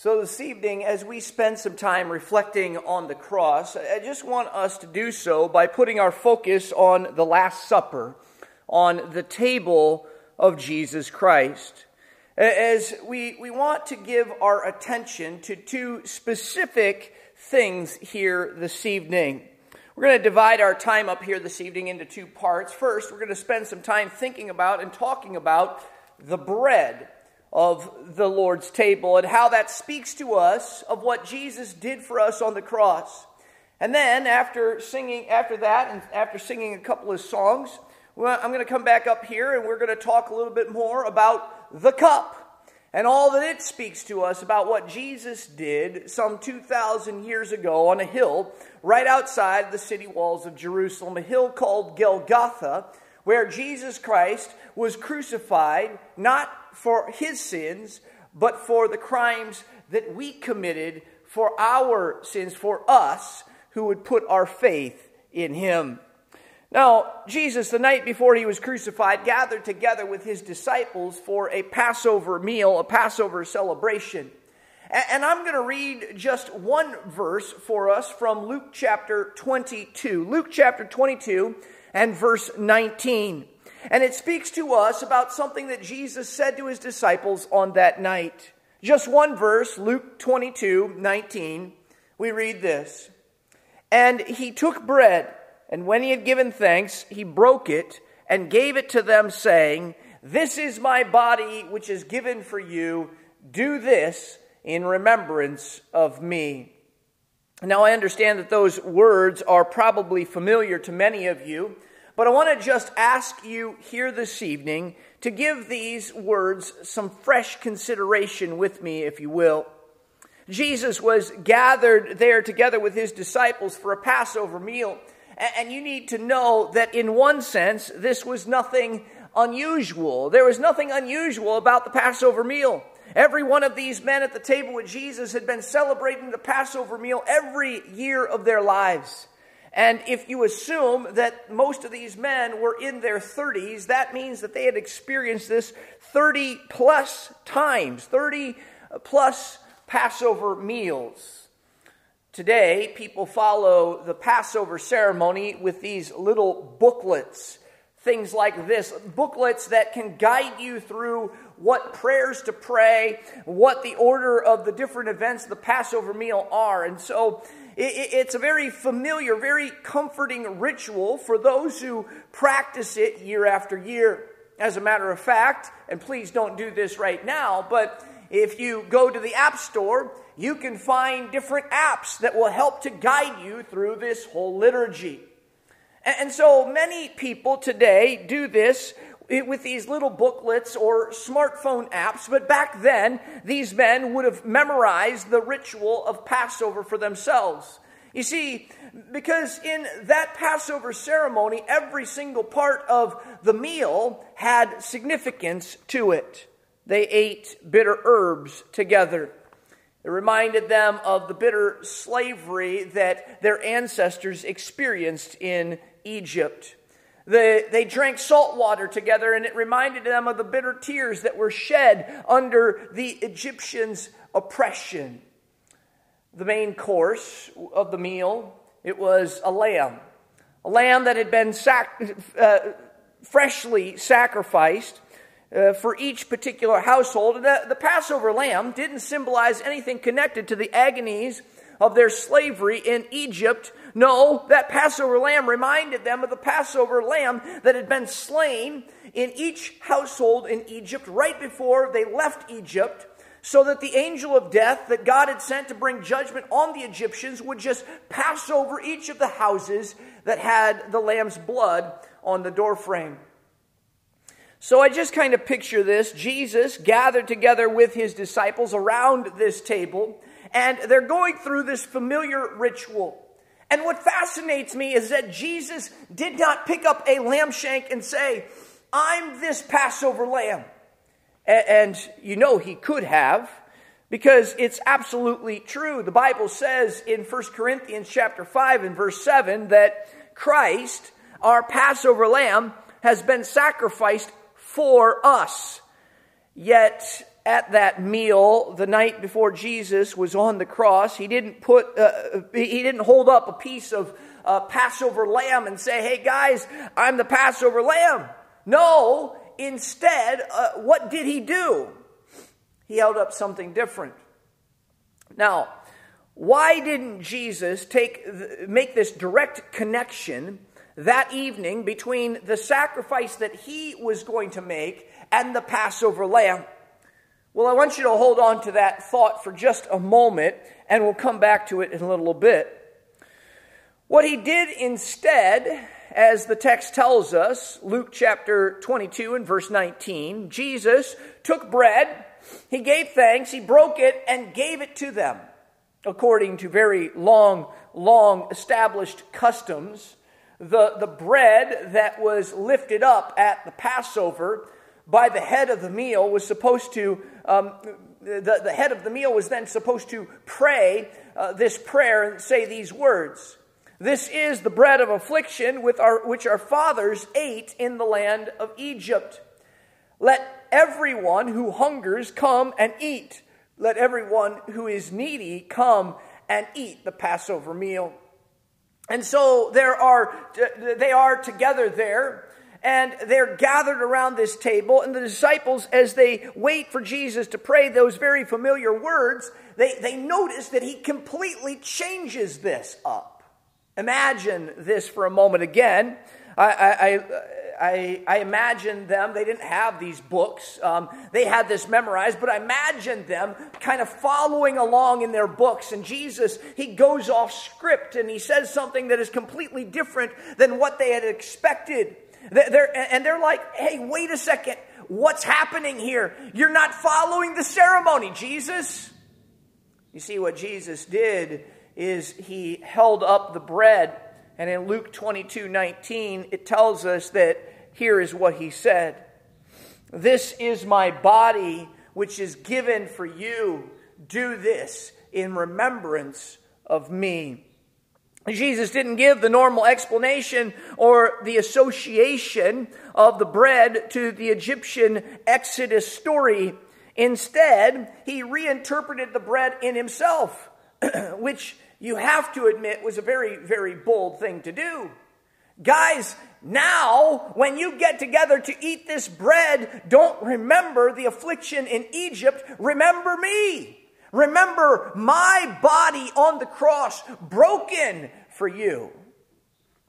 So, this evening, as we spend some time reflecting on the cross, I just want us to do so by putting our focus on the Last Supper, on the table of Jesus Christ. As we, we want to give our attention to two specific things here this evening. We're going to divide our time up here this evening into two parts. First, we're going to spend some time thinking about and talking about the bread of the Lord's table and how that speaks to us of what Jesus did for us on the cross. And then after singing after that and after singing a couple of songs, I'm going to come back up here and we're going to talk a little bit more about the cup and all that it speaks to us about what Jesus did some 2,000 years ago on a hill right outside the city walls of Jerusalem, a hill called Golgotha, where Jesus Christ was crucified not for his sins, but for the crimes that we committed for our sins, for us who would put our faith in him. Now, Jesus, the night before he was crucified, gathered together with his disciples for a Passover meal, a Passover celebration. And I'm going to read just one verse for us from Luke chapter 22. Luke chapter 22 and verse 19. And it speaks to us about something that Jesus said to his disciples on that night. Just one verse, Luke 22 19. We read this. And he took bread, and when he had given thanks, he broke it and gave it to them, saying, This is my body, which is given for you. Do this in remembrance of me. Now, I understand that those words are probably familiar to many of you. But I want to just ask you here this evening to give these words some fresh consideration with me, if you will. Jesus was gathered there together with his disciples for a Passover meal. And you need to know that in one sense, this was nothing unusual. There was nothing unusual about the Passover meal. Every one of these men at the table with Jesus had been celebrating the Passover meal every year of their lives. And if you assume that most of these men were in their 30s, that means that they had experienced this 30 plus times, 30 plus Passover meals. Today, people follow the Passover ceremony with these little booklets, things like this booklets that can guide you through what prayers to pray, what the order of the different events of the Passover meal are. And so it's a very familiar, very comforting ritual for those who practice it year after year. As a matter of fact, and please don't do this right now, but if you go to the App Store, you can find different apps that will help to guide you through this whole liturgy. And so many people today do this with these little booklets or smartphone apps, but back then, these men would have memorized the ritual of Passover for themselves. You see, because in that Passover ceremony, every single part of the meal had significance to it. They ate bitter herbs together. It reminded them of the bitter slavery that their ancestors experienced in Egypt. They, they drank salt water together, and it reminded them of the bitter tears that were shed under the Egyptians' oppression. The main course of the meal, it was a lamb. A lamb that had been sac- uh, freshly sacrificed uh, for each particular household. And the, the Passover lamb didn't symbolize anything connected to the agonies of their slavery in Egypt no, that Passover lamb reminded them of the Passover lamb that had been slain in each household in Egypt right before they left Egypt, so that the angel of death that God had sent to bring judgment on the Egyptians would just pass over each of the houses that had the lamb's blood on the doorframe. So I just kind of picture this Jesus gathered together with his disciples around this table, and they're going through this familiar ritual. And what fascinates me is that Jesus did not pick up a lamb shank and say, I'm this Passover lamb. And you know he could have because it's absolutely true. The Bible says in 1 Corinthians chapter 5 and verse 7 that Christ, our Passover lamb, has been sacrificed for us. Yet at that meal the night before Jesus was on the cross, he didn't put, uh, he didn't hold up a piece of uh, Passover lamb and say, "Hey guys, I'm the Passover lamb." No, instead, uh, what did he do? He held up something different. Now, why didn't Jesus take make this direct connection that evening between the sacrifice that he was going to make and the Passover lamb? Well, I want you to hold on to that thought for just a moment, and we'll come back to it in a little bit. What he did instead, as the text tells us, Luke chapter 22 and verse 19, Jesus took bread, he gave thanks, he broke it, and gave it to them according to very long, long established customs, the, the bread that was lifted up at the Passover by the head of the meal was supposed to, um, the, the head of the meal was then supposed to pray uh, this prayer and say these words. This is the bread of affliction with our, which our fathers ate in the land of Egypt. Let everyone who hungers come and eat. Let everyone who is needy come and eat the Passover meal. And so there are, they are together there, and they're gathered around this table. And the disciples, as they wait for Jesus to pray those very familiar words, they, they notice that he completely changes this up. Imagine this for a moment again. I, I, I, I imagined them, they didn't have these books, um, they had this memorized, but I imagine them kind of following along in their books. And Jesus, he goes off script and he says something that is completely different than what they had expected. They're, and they're like, hey, wait a second, what's happening here? You're not following the ceremony, Jesus. You see, what Jesus did is he held up the bread and in Luke 22 19, it tells us that here is what he said This is my body, which is given for you. Do this in remembrance of me. Jesus didn't give the normal explanation or the association of the bread to the Egyptian Exodus story. Instead, he reinterpreted the bread in himself, which you have to admit was a very, very bold thing to do. Guys, now when you get together to eat this bread, don't remember the affliction in Egypt. Remember me. Remember my body on the cross broken for you.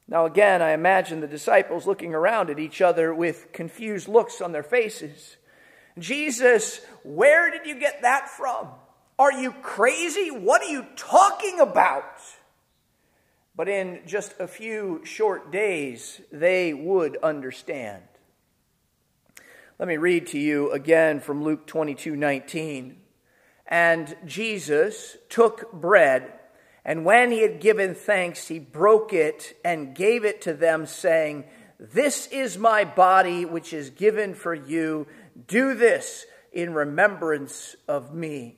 Now, again, I imagine the disciples looking around at each other with confused looks on their faces. Jesus, where did you get that from? Are you crazy? What are you talking about? But in just a few short days, they would understand. Let me read to you again from Luke 22 19. And Jesus took bread, and when he had given thanks, he broke it and gave it to them, saying, This is my body, which is given for you. Do this in remembrance of me.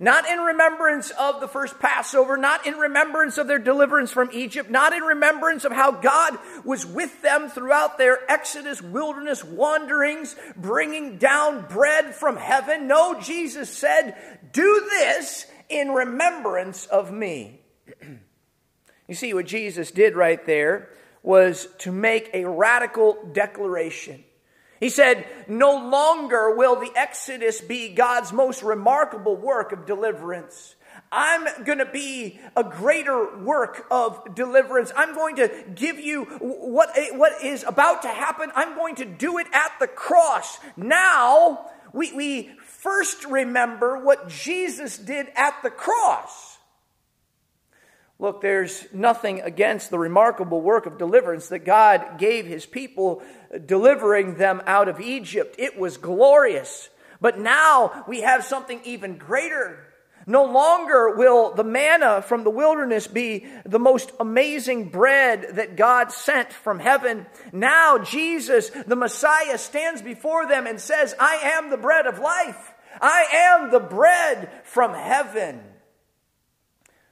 Not in remembrance of the first Passover, not in remembrance of their deliverance from Egypt, not in remembrance of how God was with them throughout their Exodus wilderness wanderings, bringing down bread from heaven. No, Jesus said, Do this in remembrance of me. you see, what Jesus did right there was to make a radical declaration. He said, No longer will the Exodus be God's most remarkable work of deliverance. I'm going to be a greater work of deliverance. I'm going to give you what, what is about to happen. I'm going to do it at the cross. Now, we, we first remember what Jesus did at the cross. Look, there's nothing against the remarkable work of deliverance that God gave his people, delivering them out of Egypt. It was glorious. But now we have something even greater. No longer will the manna from the wilderness be the most amazing bread that God sent from heaven. Now Jesus, the Messiah, stands before them and says, I am the bread of life. I am the bread from heaven.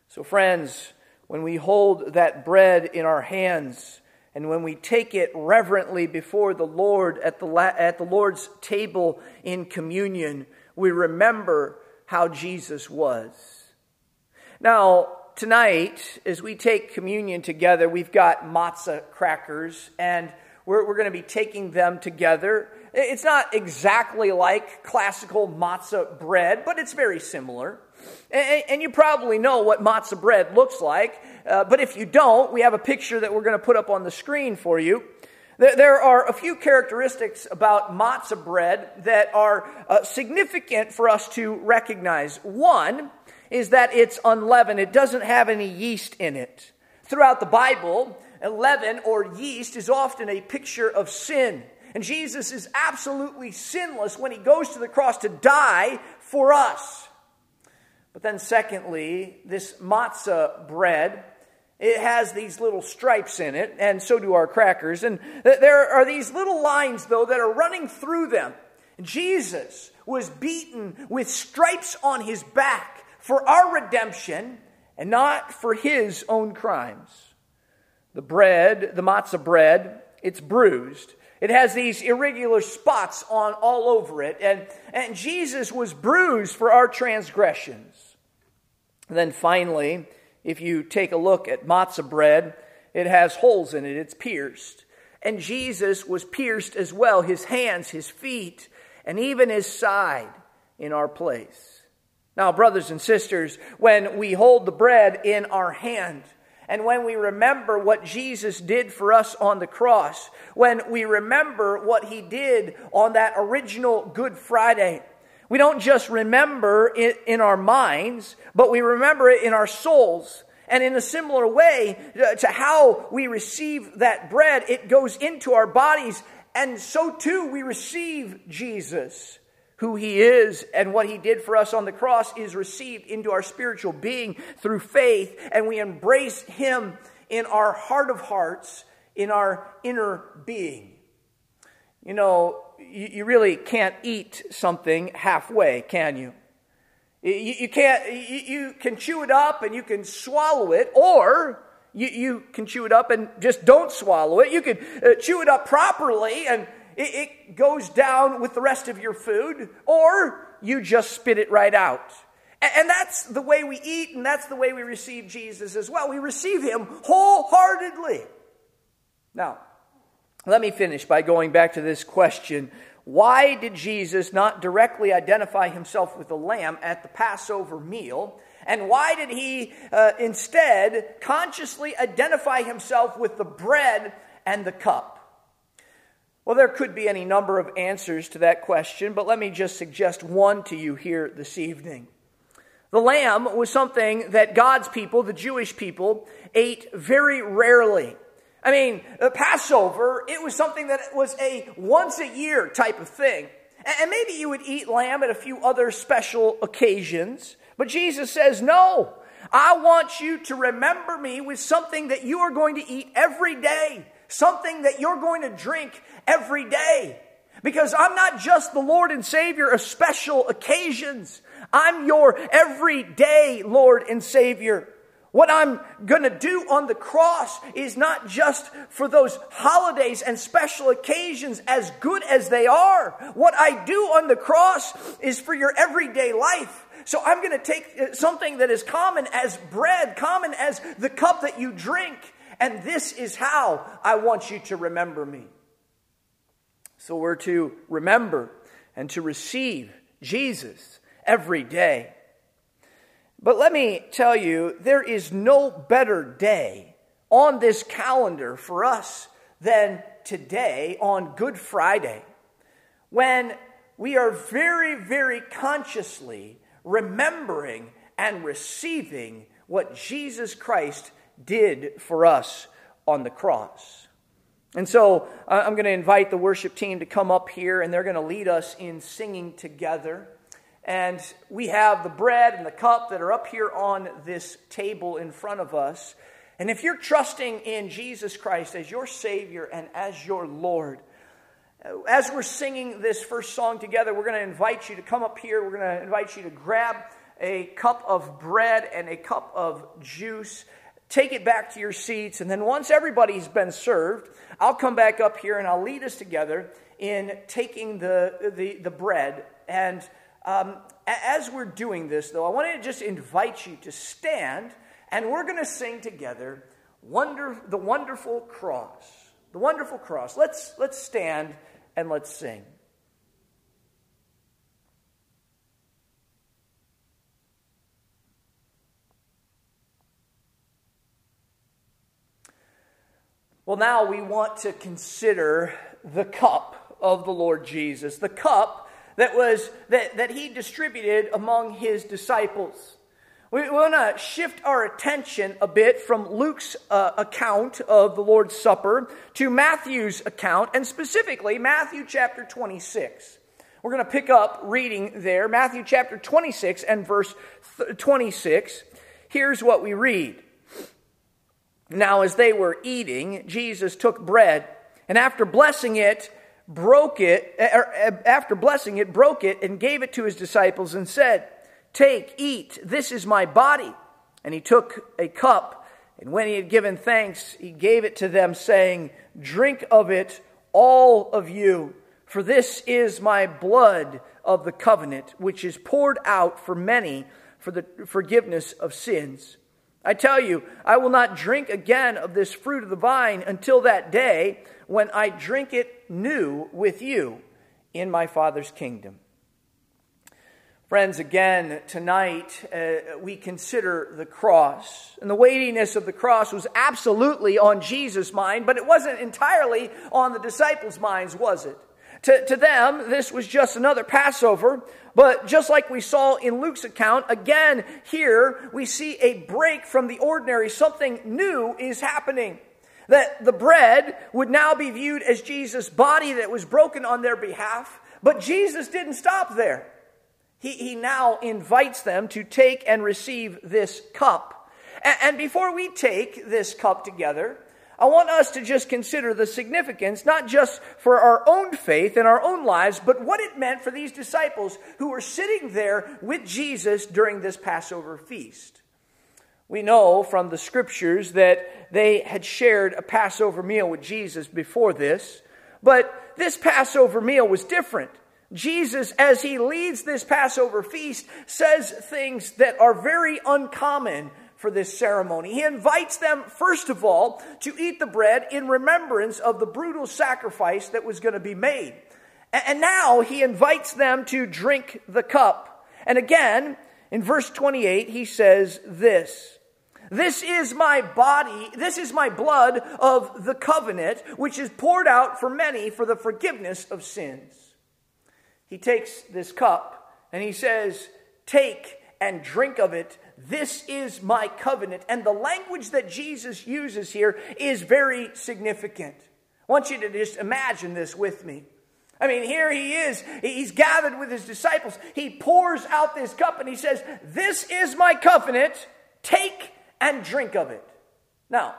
So, friends, when we hold that bread in our hands and when we take it reverently before the Lord at the, at the Lord's table in communion, we remember how Jesus was. Now, tonight, as we take communion together, we've got matzah crackers, and we're, we're going to be taking them together. It's not exactly like classical matzah bread, but it's very similar. And, and you probably know what matzah bread looks like, uh, but if you don't, we have a picture that we're going to put up on the screen for you. There are a few characteristics about matzah bread that are uh, significant for us to recognize. One is that it's unleavened, it doesn't have any yeast in it. Throughout the Bible, leaven or yeast is often a picture of sin. And Jesus is absolutely sinless when he goes to the cross to die for us. But then, secondly, this matzah bread it has these little stripes in it, and so do our crackers. And there are these little lines, though, that are running through them. Jesus was beaten with stripes on his back for our redemption and not for his own crimes. The bread, the matzah bread, it's bruised. It has these irregular spots on all over it. And, and Jesus was bruised for our transgressions. And then finally, if you take a look at matzah bread, it has holes in it, it's pierced. And Jesus was pierced as well, his hands, his feet, and even his side in our place. Now, brothers and sisters, when we hold the bread in our hand, and when we remember what Jesus did for us on the cross, when we remember what he did on that original Good Friday, we don't just remember it in our minds, but we remember it in our souls. And in a similar way uh, to how we receive that bread, it goes into our bodies. And so too we receive Jesus. Who he is and what he did for us on the cross is received into our spiritual being through faith, and we embrace him in our heart of hearts, in our inner being. You know, you, you really can't eat something halfway, can you? You, you can't, you, can chew it up and you can swallow it, or you, you can chew it up and just don't swallow it. You can uh, chew it up properly and it, it goes down with the rest of your food, or you just spit it right out. And, that's the way we eat, and that's the way we receive Jesus as well. We receive him wholeheartedly. Now, let me finish by going back to this question why did Jesus not directly identify himself with the lamb at the Passover meal? And why did he uh, instead consciously identify himself with the bread and the cup? Well, there could be any number of answers to that question, but let me just suggest one to you here this evening. The lamb was something that God's people, the Jewish people, ate very rarely. I mean, Passover, it was something that was a once a year type of thing. And maybe you would eat lamb at a few other special occasions. But Jesus says, no, I want you to remember me with something that you are going to eat every day, something that you're going to drink every day. Because I'm not just the Lord and Savior of special occasions. I'm your everyday Lord and Savior. What I'm going to do on the cross is not just for those holidays and special occasions, as good as they are. What I do on the cross is for your everyday life. So I'm going to take uh, something that is common as bread, common as the cup that you drink, and this is how I want you to remember me. So we're to remember and to receive Jesus every day. But let me tell you, there is no better day on this calendar for us than today on Good Friday, when we are very, very consciously remembering and receiving what Jesus Christ did for us on the cross. And so I'm going to invite the worship team to come up here, and they're going to lead us in singing together. And we have the bread and the cup that are up here on this table in front of us. And if you're trusting in Jesus Christ as your Savior and as your Lord, as we're singing this first song together, we're going to invite you to come up here. We're going to invite you to grab a cup of bread and a cup of juice. Take it back to your seats. And then once everybody's been served, I'll come back up here and I'll lead us together in taking the, the, the bread and Um, as we're doing this, though, I want to just invite you to stand and we're going to sing together Wonder, the Wonderful Cross. The Wonderful Cross. Let's, let's stand and let's sing. Well, now we want to consider the cup of the Lord Jesus, the cup that was that, that he distributed among his disciples. We want to shift our attention a bit from Luke's uh, account of the Lord's Supper to Matthew's account, and specifically Matthew chapter 26. We're going to pick up reading there, Matthew chapter 26 and verse 26. Here's what we read. Now, as they were eating, Jesus took bread, and after blessing it, broke it, er, er, after blessing it, broke it, and gave it to his disciples, and said, Take, eat, this is my body. And he took a cup, and when he had given thanks, he gave it to them, saying, Drink of it, all of you, for this is my blood of the covenant, which is poured out for many for the forgiveness of sins. I tell you, I will not drink again of this fruit of the vine until that day when I drink it new with you in my Father's kingdom. Friends, again, tonight uh, we consider the cross. And the weightiness of the cross was absolutely on Jesus' mind, but it wasn't entirely on the disciples' minds, was it? To, to them, this was just another Passover, but just like we saw in Luke's account, again, here we see a break from the ordinary. Something new is happening. That the bread would now be viewed as Jesus' body that was broken on their behalf, but Jesus didn't stop there. He, he now invites them to take and receive this cup. And, and before we take this cup together, I want us to just consider the significance, not just for our own faith and our own lives, but what it meant for these disciples who were sitting there with Jesus during this Passover feast. We know from the scriptures that they had shared a Passover meal with Jesus before this, but this Passover meal was different. Jesus, as he leads this Passover feast, says things that are very uncommon for this ceremony. He invites them, first of all, to eat the bread in remembrance of the brutal sacrifice that was going to be made. And now he invites them to drink the cup. And again, in verse 28, he says this. This is my body, this is my blood of the covenant, which is poured out for many for the forgiveness of sins. He takes this cup and he says, Take and drink of it. This is my covenant. And the language that Jesus uses here is very significant. I want you to just imagine this with me. I mean, here he is. He's gathered with his disciples. He pours out this cup and he says, This is my covenant. Take and drink of it. Now,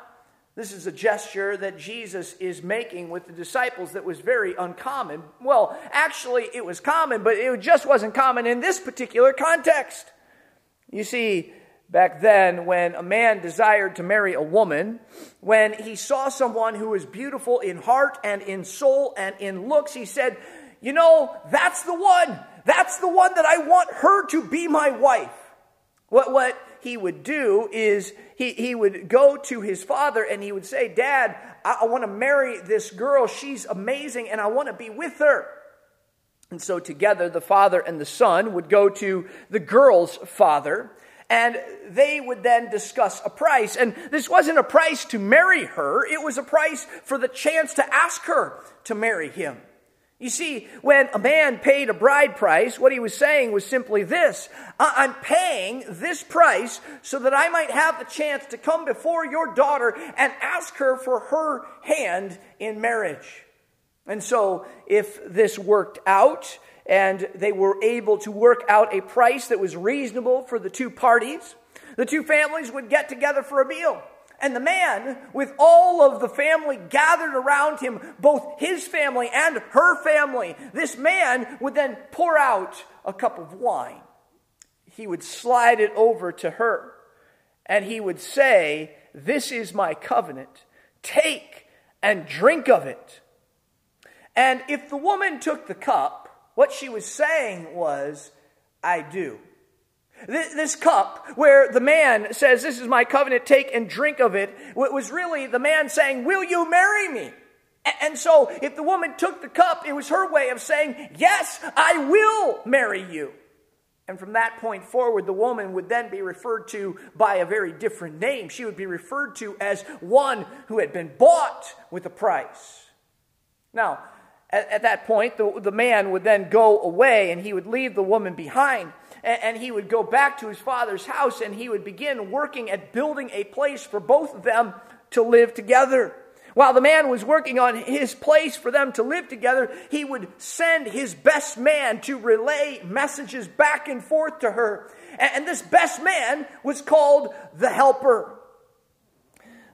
this is a gesture that Jesus is making with the disciples that was very uncommon. Well, actually, it was common, but it just wasn't common in this particular context. You see, back then, when a man desired to marry a woman, when he saw someone who was beautiful in heart and in soul and in looks, he said, You know, that's the one. That's the one that I want her to be my wife. What, what he would do is he, he would go to his father and he would say, Dad, I, I want to marry this girl. She's amazing and I want to be with her. And so together, the father and the son would go to the girl's father, and they would then discuss a price. And this wasn't a price to marry her, it was a price for the chance to ask her to marry him. You see, when a man paid a bride price, what he was saying was simply this I'm paying this price so that I might have the chance to come before your daughter and ask her for her hand in marriage. And so, if this worked out and they were able to work out a price that was reasonable for the two parties, the two families would get together for a meal. And the man, with all of the family gathered around him, both his family and her family, this man would then pour out a cup of wine. He would slide it over to her, and he would say, This is my covenant. Take and drink of it. And if the woman took the cup, what she was saying was, I do. This cup, where the man says, This is my covenant, take and drink of it, was really the man saying, Will you marry me? And so, if the woman took the cup, it was her way of saying, Yes, I will marry you. And from that point forward, the woman would then be referred to by a very different name. She would be referred to as one who had been bought with a price. Now, at, at that point, the, the man would then go away and he would leave the woman behind. And, he would go back to his father's house and he would begin working at building a place for both of them to live together. While the man was working on his place for them to live together, he would send his best man to relay messages back and forth to her. And this best man was called the helper.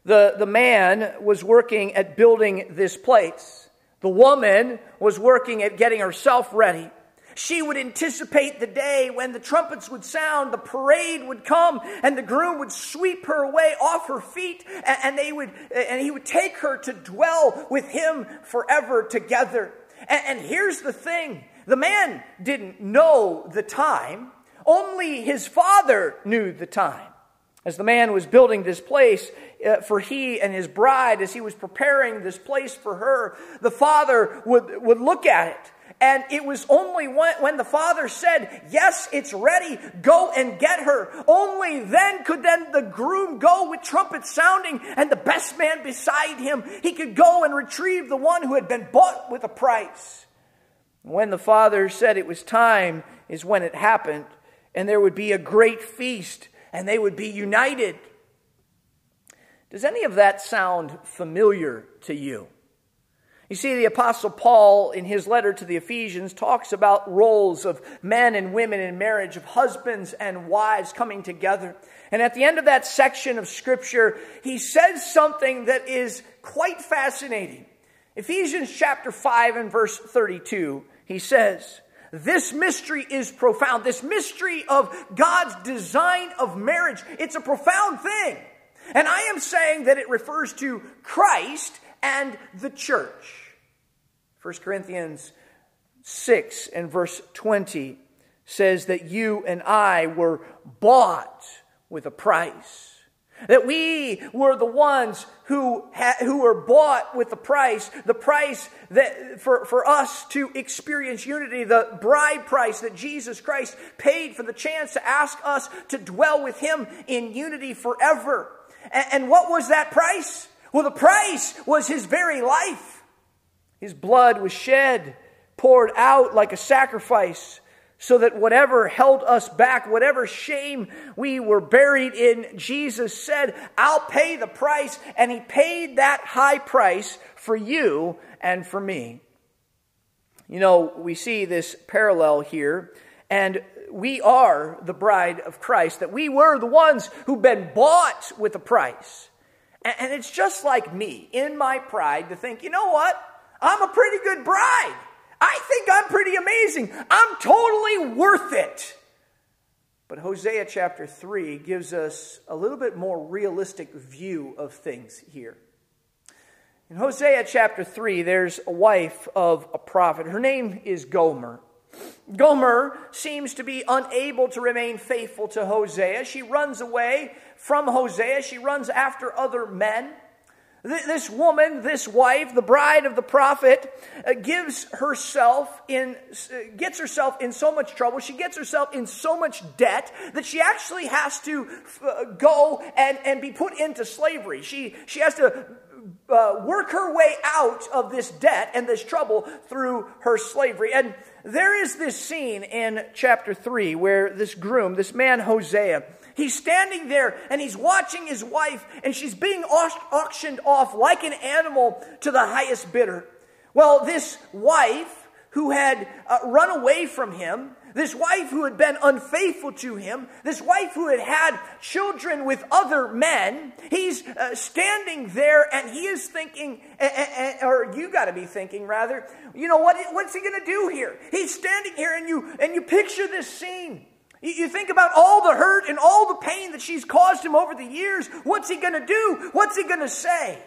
The, the man was working at building this place. The woman was working at getting herself ready. She would anticipate the day when the trumpets would sound, the parade would come, and the groom would sweep her away off her feet, and, they would, and he would take her to dwell with him forever together. And here's the thing the man didn't know the time, only his father knew the time. As the man was building this place uh, for he and his bride, as he was preparing this place for her, the father would, would look at it and it was only when, when, the father said, Yes, it's ready, go and get her. Only then could then the groom go with trumpets sounding, and the best man beside him, he could go and retrieve the one who had been bought with a price. When the father said it was time, is when it happened, and there would be a great feast, and they would be united. Does any of that sound familiar to you? You see, the Apostle Paul, in his letter to the Ephesians, talks about roles of men and women in marriage, of husbands and wives coming together. And at the end of that section of Scripture, he says something that is quite fascinating. Ephesians chapter 5 and verse 32, he says, This mystery is profound. This mystery of God's design of marriage, it's a profound thing. And I am saying that it refers to Christ and the church. 1 Corinthians 6 and verse 20 says that you and I were bought with a price. That we were the ones who, ha- who were bought with the price, the price that for, for us to experience unity, the bride price that Jesus Christ paid for the chance to ask us to dwell with Him in unity forever. and, and what was that price? Well, the price was his very life. His blood was shed, poured out like a sacrifice, so that whatever held us back, whatever shame we were buried in, Jesus said, I'll pay the price. And he paid that high price for you and for me. You know, we see this parallel here, and we are the bride of Christ, that we were the ones who've been bought with a price. And it's just like me, in my pride, to think, you know what? I'm a pretty good bride. I think I'm pretty amazing. I'm totally worth it. But Hosea chapter 3 gives us a little bit more realistic view of things here. In Hosea chapter 3, there's a wife of a prophet. Her name is Gomer. Gomer seems to be unable to remain faithful to Hosea. She runs away from Hosea. She runs after other men. This woman, this wife, the bride of the prophet, uh, gives herself in, uh, gets herself in so much trouble. She gets herself in so much debt that she actually has to uh, go and, and be put into slavery. She, she has to work her way out of this debt and this trouble through her slavery. And there is this scene in chapter 3 where this groom, this man Hosea, He's standing there and he's watching his wife, and she's being auctioned off like an animal to the highest bidder. Well, this wife who had uh, run away from him, this wife who had been unfaithful to him, this wife who had had children with other men, he's uh, standing there and he is thinking, or you got to be thinking rather, you know what? What's he going to do here? He's standing here, and you and you picture this scene. You think about all the hurt and all the pain that she's caused him over the years. What's he going to do? What's he going to say?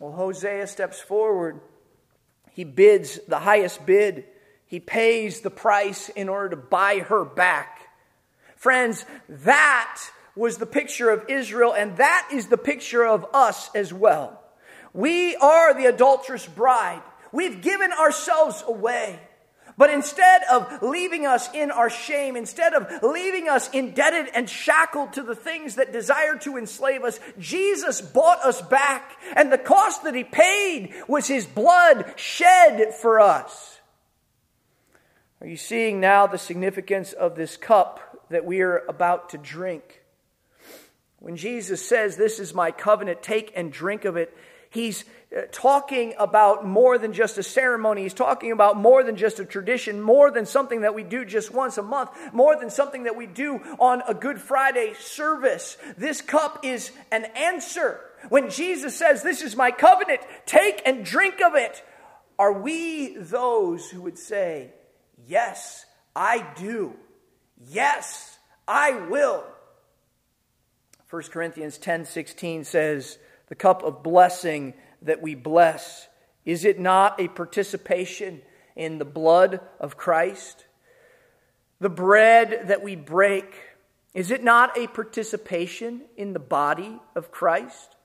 Well, Hosea steps forward. He bids the highest bid. He pays the price in order to buy her back. Friends, that was the picture of Israel, and that is the picture of us as well. We are the adulterous bride. We've given ourselves away. But instead of leaving us in our shame, instead of leaving us indebted and shackled to the things that desire to enslave us, Jesus bought us back. And the cost that he paid was his blood shed for us. Are you seeing now the significance of this cup that we are about to drink? When Jesus says, This is my covenant, take and drink of it, he's Uh, talking about more than just a ceremony. He's talking about more than just a tradition, more than something that we do just once a month, more than something that we do on a Good Friday service. This cup is an answer. When Jesus says, This is my covenant, take and drink of it, are we those who would say, Yes, I do. Yes, I will. 1 Corinthians 10 16 says, The cup of blessing that we bless? Is it not a participation in the blood of Christ? The bread that we break, is it not a participation in the body of Christ?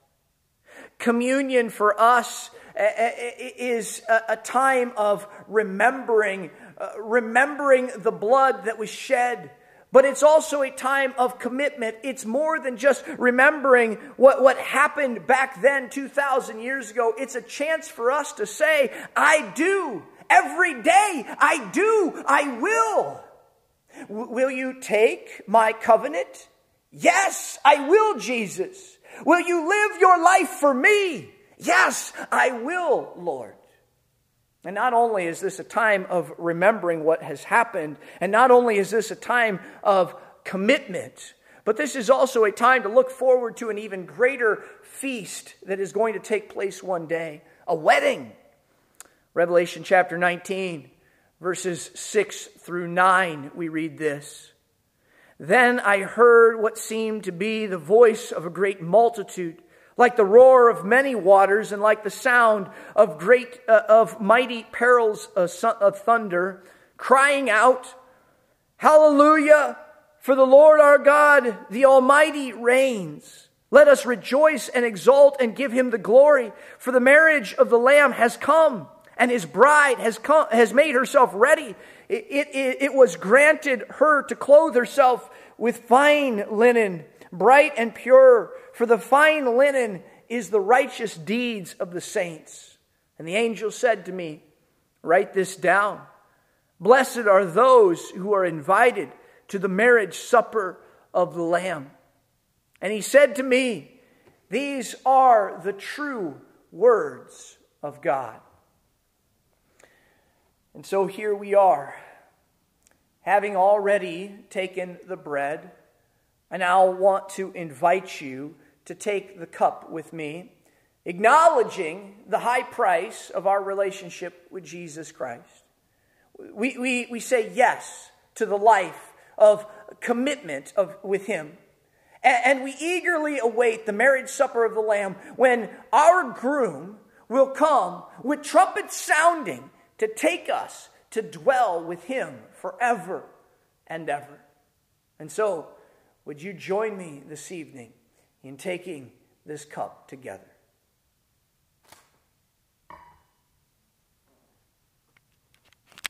Communion for us eh, eh, eh, is a time of remembering, uh, remembering the blood that was shed but it's also a time of commitment. It's more than just remembering what, what happened back then 2,000 years ago. It's a chance for us to say, I do. Every day, I do. I will. W- will you take my covenant? Yes, I will, Jesus. Will you live your life for me? Yes, I will, Lord. And not only is this a time of remembering what has happened, and not only is this a time of commitment, but this is also a time to look forward to an even greater feast that is going to take place one day a wedding. Revelation chapter 19, verses 6 through 9, we read this. Then I heard what seemed to be the voice of a great multitude like the roar of many waters and like the sound of great uh, of mighty perils of thunder crying out hallelujah! For the lord our god the almighty reigns. Let us rejoice and exult and give him the glory for the marriage of the lamb has come and his bride has come has made herself ready. It, it, it was granted her to clothe herself with fine linen bright and pure, for the fine linen is the righteous deeds of the saints. And the angel said to me, Write this down. Blessed are those who are invited to the marriage supper of the Lamb. And he said to me, These are the true words of God. And so here we are, having already taken the bread and I now want to invite you to take the cup with me, acknowledging the high price of our relationship with Jesus Christ. We, we, we say yes to the life of commitment of, with Him. And, and we eagerly await the marriage supper of the Lamb when our groom will come with trumpets sounding to take us to dwell with Him forever and ever. And so, would you join me this evening in taking this cup together?